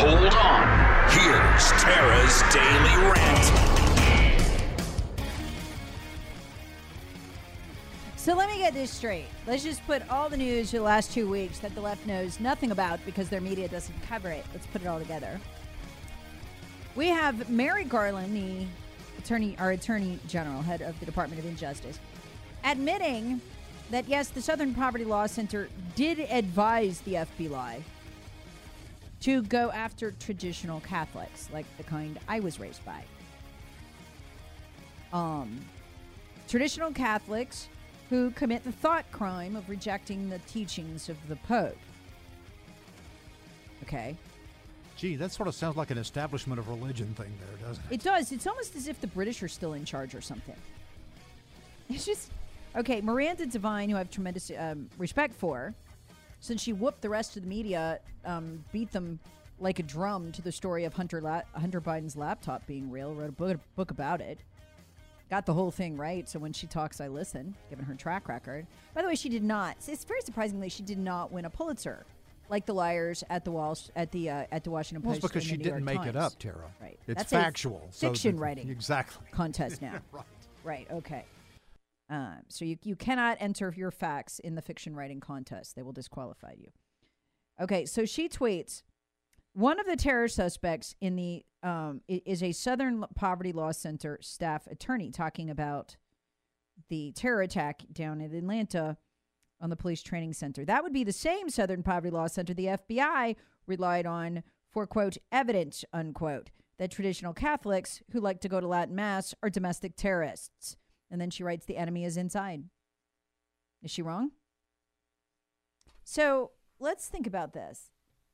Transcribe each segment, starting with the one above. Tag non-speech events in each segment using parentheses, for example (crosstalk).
Hold on. Here's Tara's Daily Rant. So let me get this straight. Let's just put all the news the last two weeks that the left knows nothing about because their media doesn't cover it. Let's put it all together. We have Merrick Garland, the attorney, our attorney general, head of the Department of Injustice, admitting that yes, the Southern Poverty Law Center did advise the FBI to go after traditional Catholics, like the kind I was raised by. Um, traditional Catholics who commit the thought crime of rejecting the teachings of the Pope. Okay. Gee, that sort of sounds like an establishment of religion thing there, doesn't it? It does. It's almost as if the British are still in charge or something. It's just okay. Miranda Devine, who I have tremendous um, respect for, since she whooped the rest of the media, um, beat them like a drum to the story of Hunter La- Hunter Biden's laptop being real. Wrote a book, book about it. Got the whole thing right. So when she talks, I listen. Given her track record. By the way, she did not. It's very surprisingly she did not win a Pulitzer, like the liars at the Wall at the uh, at the Washington Well, it's Post. because she didn't York make it up, Tara. Right. It's That's factual. so fiction that- writing (laughs) Exactly. contest now. (laughs) right. Right. Okay. Um, so you you cannot enter your facts in the fiction writing contest. They will disqualify you. Okay. So she tweets. One of the terror suspects in the um, is a Southern Poverty Law Center staff attorney talking about the terror attack down in Atlanta on the police training center. That would be the same Southern Poverty Law Center the FBI relied on for quote evidence unquote that traditional Catholics who like to go to Latin mass are domestic terrorists. And then she writes the enemy is inside. Is she wrong? So let's think about this.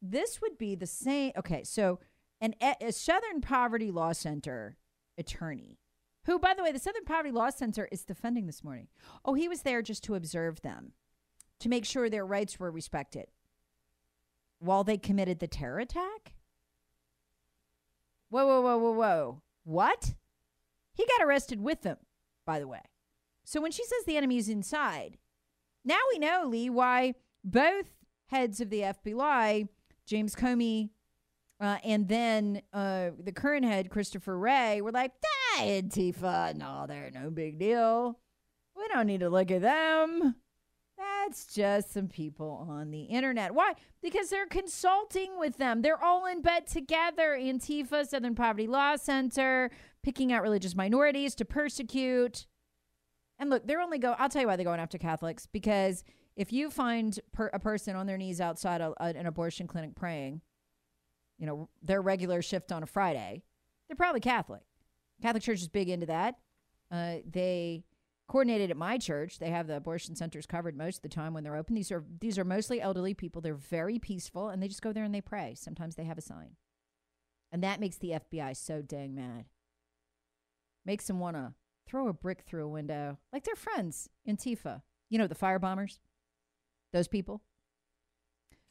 This would be the same. Okay, so an a Southern Poverty Law Center attorney, who, by the way, the Southern Poverty Law Center is defending this morning. Oh, he was there just to observe them, to make sure their rights were respected while they committed the terror attack? Whoa, whoa, whoa, whoa, whoa. What? He got arrested with them, by the way. So when she says the enemy is inside, now we know, Lee, why both heads of the FBI, James Comey uh, and then uh, the current head, Christopher Wray, were like, Antifa, no, they're no big deal. We don't need to look at them. That's just some people on the internet. Why? Because they're consulting with them. They're all in bed together. Antifa, Southern Poverty Law Center, picking out religious minorities to persecute. And look, they're only go. I'll tell you why they're going after Catholics. Because if you find per, a person on their knees outside a, a, an abortion clinic praying, you know their regular shift on a Friday, they're probably Catholic. Catholic Church is big into that. Uh, they coordinated at my church. They have the abortion centers covered most of the time when they're open. These are these are mostly elderly people. They're very peaceful, and they just go there and they pray. Sometimes they have a sign, and that makes the FBI so dang mad. Makes them want to throw a brick through a window, like their friends Antifa. You know the fire bombers, those people.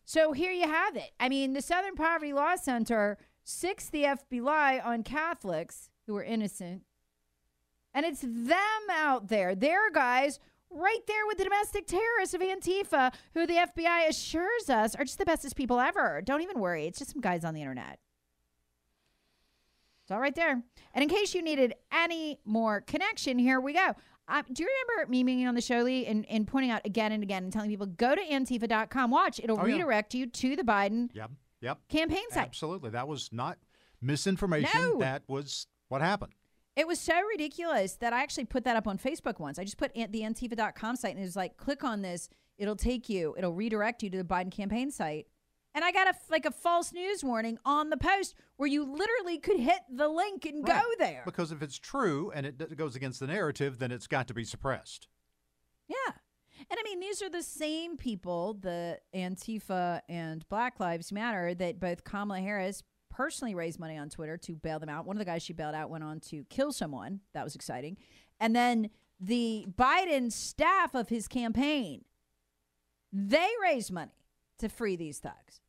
So here you have it. I mean, the Southern Poverty Law Center six the FBI on Catholics who are innocent and it's them out there. They're guys right there with the domestic terrorists of Antifa, who the FBI assures us are just the bestest people ever. Don't even worry. It's just some guys on the internet. It's all right there. And in case you needed any more connection, here we go. Uh, do you remember me being on the show, Lee, and, and pointing out again and again and telling people, go to Antifa.com, watch. It'll Oh, yeah. redirect you to the Biden Yep. Yep. campaign site. Absolutely. That was not misinformation. No. That was what happened. It was so ridiculous that I actually put that up on Facebook once. I just put the Antifa.com site and it was like, click on this. It'll take you, it'll redirect you to the Biden campaign site. And I got a like a false news warning on the post where you literally could hit the link and go there. Because if it's true and it goes against the narrative, then it's got to be suppressed. Yeah. And I mean, these are the same people, the Antifa and Black Lives Matter, that both Kamala Harris personally raised money on Twitter to bail them out. One of the guys she bailed out went on to kill someone. That was exciting. And then the Biden staff of his campaign, they raised money to free these thugs.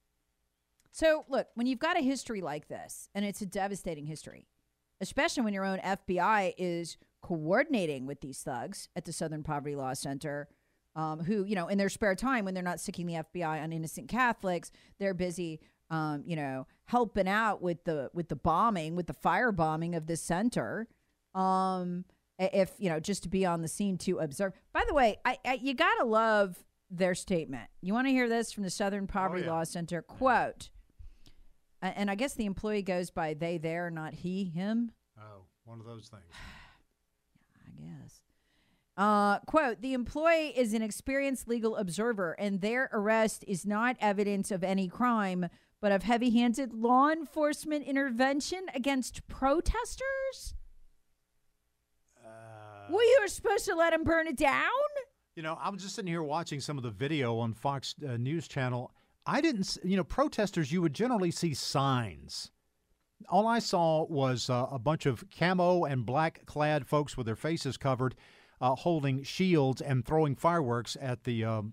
So, look, when you've got a history like this, and it's a devastating history, especially when your own FBI is coordinating with these thugs at the Southern Poverty Law Center, um, who, you know, in their spare time when they're not sticking the FBI on innocent Catholics, they're busy, um, you know, helping out with the with the bombing, with the fire bombing of this center. Um, if you know, just to be on the scene to observe. By the way, I, I you gotta love their statement. You want to hear this from the Southern Poverty yeah. Law Center? Quote. And I guess the employee goes by they, there, not he, him. Oh, one of those things. (sighs) I guess. Uh, quote, the employee is an experienced legal observer, and their arrest is not evidence of any crime, but of heavy handed law enforcement intervention against protesters? well, you were supposed to let him burn it down? You know, I'm just sitting here watching some of the video on Fox uh, News Channel. I didn't, you know, protesters, you would generally see signs. All I saw was uh, a bunch of camo and black clad folks with their faces covered uh, holding shields and throwing fireworks at the um,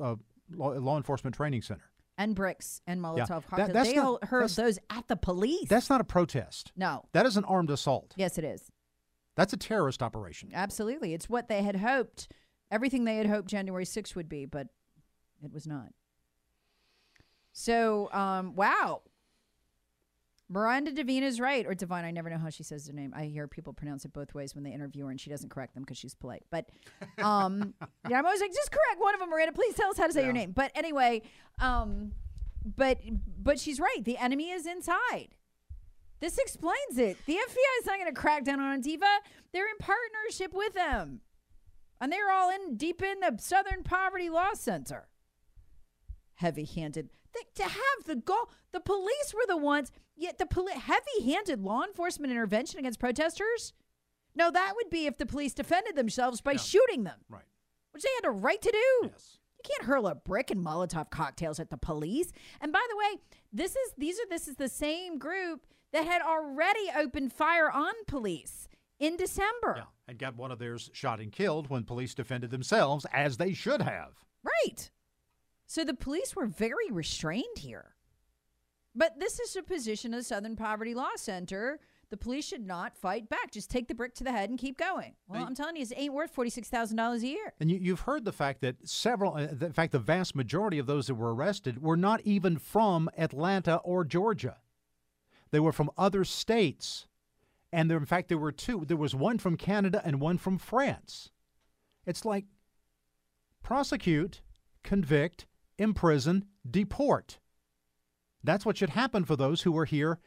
uh, law, law enforcement training center. And bricks and Molotov Yeah, that- cocktails. that's they not- all heard those at the police. That's not a protest. no. That is an armed assault. Yes, it is. That's a terrorist operation. Absolutely. It's what they had hoped, everything they had hoped January 6th would be, but it was not. So, um, wow. Miranda Devine is right, or Divine. I never know how she says her name. I hear people pronounce it both ways when they interview her, and she doesn't correct them because she's polite. But um, (laughs) yeah, I'm always like, just correct one of them, Miranda. Please tell us how to say your name. But anyway, um, but but she's right. The enemy is inside. This explains it. The FBI is not going to crack down on Antifa. They're in partnership with them. And they're all in deep in the Southern Poverty Law Center. Heavy handed. To have the goal, the police were the ones, yet the poli- heavy handed law enforcement intervention against protesters? No, that would be if the police defended themselves by shooting them, Right. which they had a right to do. Yes. You can't hurl a brick and Molotov cocktails at the police. And by the way, this is these are this is the same group that had already opened fire on police in December. Yeah. And got one of theirs shot and killed when police defended themselves, as they should have. Right. So the police were very restrained here. But this is a position of the Southern Poverty Law Center. The police should not fight back. Just take the brick to the head and keep going. Well, Hey. I'm telling you, it ain't worth $46,000 a year. And you, you've heard the fact that several, uh, the- in fact, the vast majority of those that were arrested were not even from Atlanta or Georgia. They were from other states. And there, in fact, there were two. There was one from Canada and one from France. It's like prosecute, convict, imprison, deport. That's what should happen for those who are here.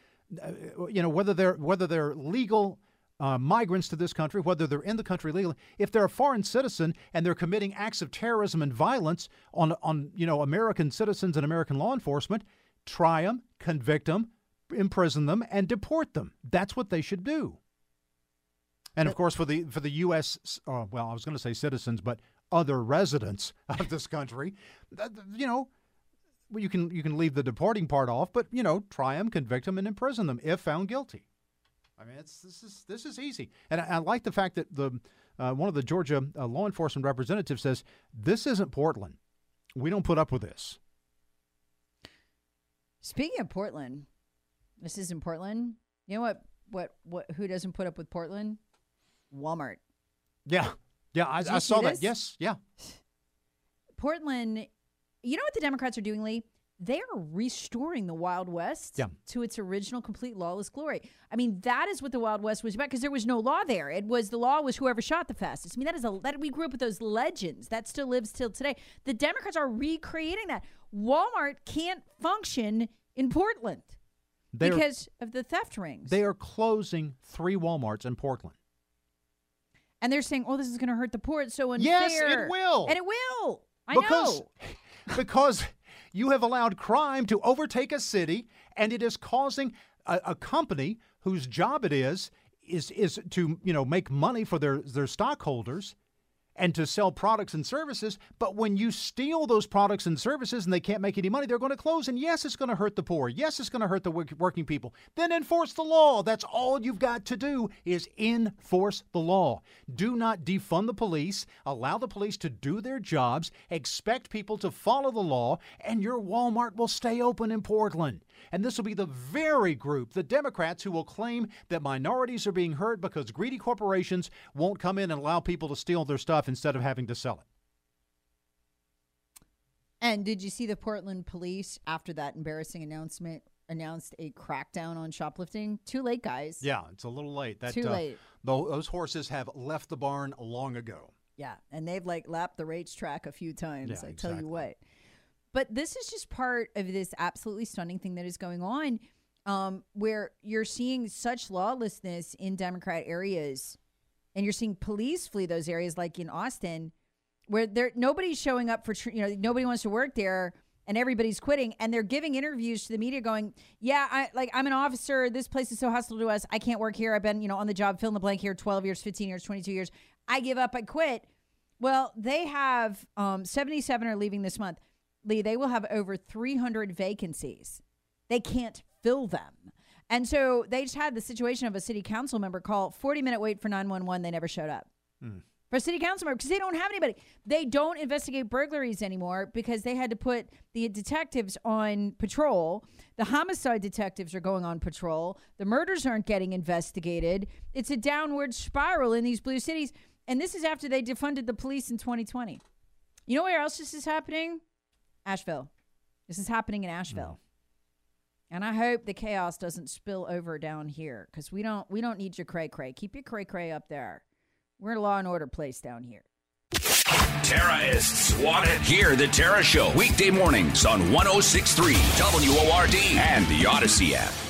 uh, You know, whether they're whether they're legal uh, migrants to this country, whether they're in the country legally, if they're a foreign citizen and they're committing acts of terrorism and violence on on you know American citizens and American law enforcement, try them, convict them, imprison them, and deport them. That's what they should do. And of course, for the for the U.S. Uh, well, I was going to say citizens, but other residents (laughs) of this country, you know, well, you can you can leave the deporting part off, but you know, try them, convict them, and imprison them if found guilty. I mean, it's this is this is easy, and I, I like the fact that the uh, one of the Georgia uh, law enforcement representatives says this isn't Portland. We don't put up with this. Speaking of Portland, this isn't Portland. You know what? What? What? Who doesn't put up with Portland? Walmart. Yeah, yeah, I, I saw that. Yes, yeah. Portland. You know what the Democrats are doing, Lee? They are restoring the Wild West Yeah. to its original, complete lawless glory. I mean, that is what the Wild West was about because there was no law there. It was the law was whoever shot the fastest. I mean, that is a that we grew up with those legends that still lives till today. The Democrats are recreating that. Walmart can't function in Portland They're, because of the theft rings. they are closing three WalMarts in Portland. And they're saying, "Oh, this is going to hurt the poor. It's so unfair." Yes, it will. and it will. I because know. (laughs) because you have allowed crime to overtake a city and it is causing a, a company whose job it is is is to you know make money for their their stockholders and to sell products and services. But when you steal those products and services and they can't make any money, they're going to close. And yes, it's going to hurt the poor. Yes, it's going to hurt the working people. Then enforce the law. That's all you've got to do is enforce the law. Do not defund the police. Allow the police to do their jobs. Expect people to follow the law, and your Walmart will stay open in Portland. And this will be the very group, the Democrats, who will claim that minorities are being hurt because greedy corporations won't come in and allow people to steal their stuff instead of having to sell it. And did you see the Portland police after that embarrassing announcement announced a crackdown on shoplifting? Too late, guys. Yeah, it's a little late. That, Too uh, late. those horses have left the barn long ago. Yeah, and they've like lapped the race track a few times. Yeah, I tell you what. But this is just part of this absolutely stunning thing that is going on, um, where you're seeing such lawlessness in Democrat areas, and you're seeing police flee those areas, like in Austin, where there nobody's showing up for you know nobody wants to work there and everybody's quitting and they're giving interviews to the media going yeah i like i'm an officer. This place is so hostile to us. I can't work here. I've been you know on the job fill in the blank here 12 years 15 years 22 years. I give up. I quit. Well they have um, 77 are leaving this month lee they will have over 300 vacancies they can't fill them and so they just had the situation of a city council member call 40 minute wait for 911 they never showed up mm for city council member because they don't have anybody. They don't investigate burglaries anymore because they had to put the detectives on patrol. The homicide detectives are going on patrol. The murders aren't getting investigated. It's a downward spiral in these blue cities. And this is after they defunded the police in 2020. You know where else this is happening? Asheville. This is happening in Asheville. Mm. And I hope the chaos doesn't spill over down here because we don't we don't need your cray cray. Keep your cray cray up there. We're in a law and order place down here. Terrorists want it. Hear the Tara Show weekday mornings on 1063 WORD and the Odyssey app.